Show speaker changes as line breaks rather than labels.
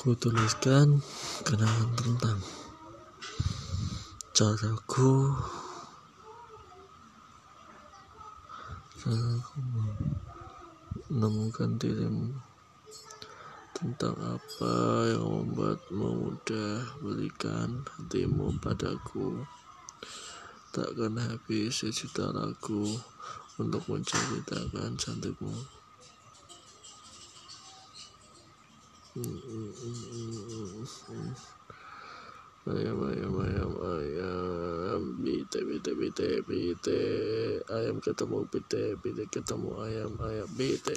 Ku tuliskan kenangan tentang caraku. Caraku menemukan dirimu Tentang apa yang membuatmu mudah berikan hatimu padaku. Takkan habis sejuta lagu untuk menceritakan cantikmu ayam ayam ayam ayam bite bite bite bite ayam ketemu bite bite ketemu ayam ayam bite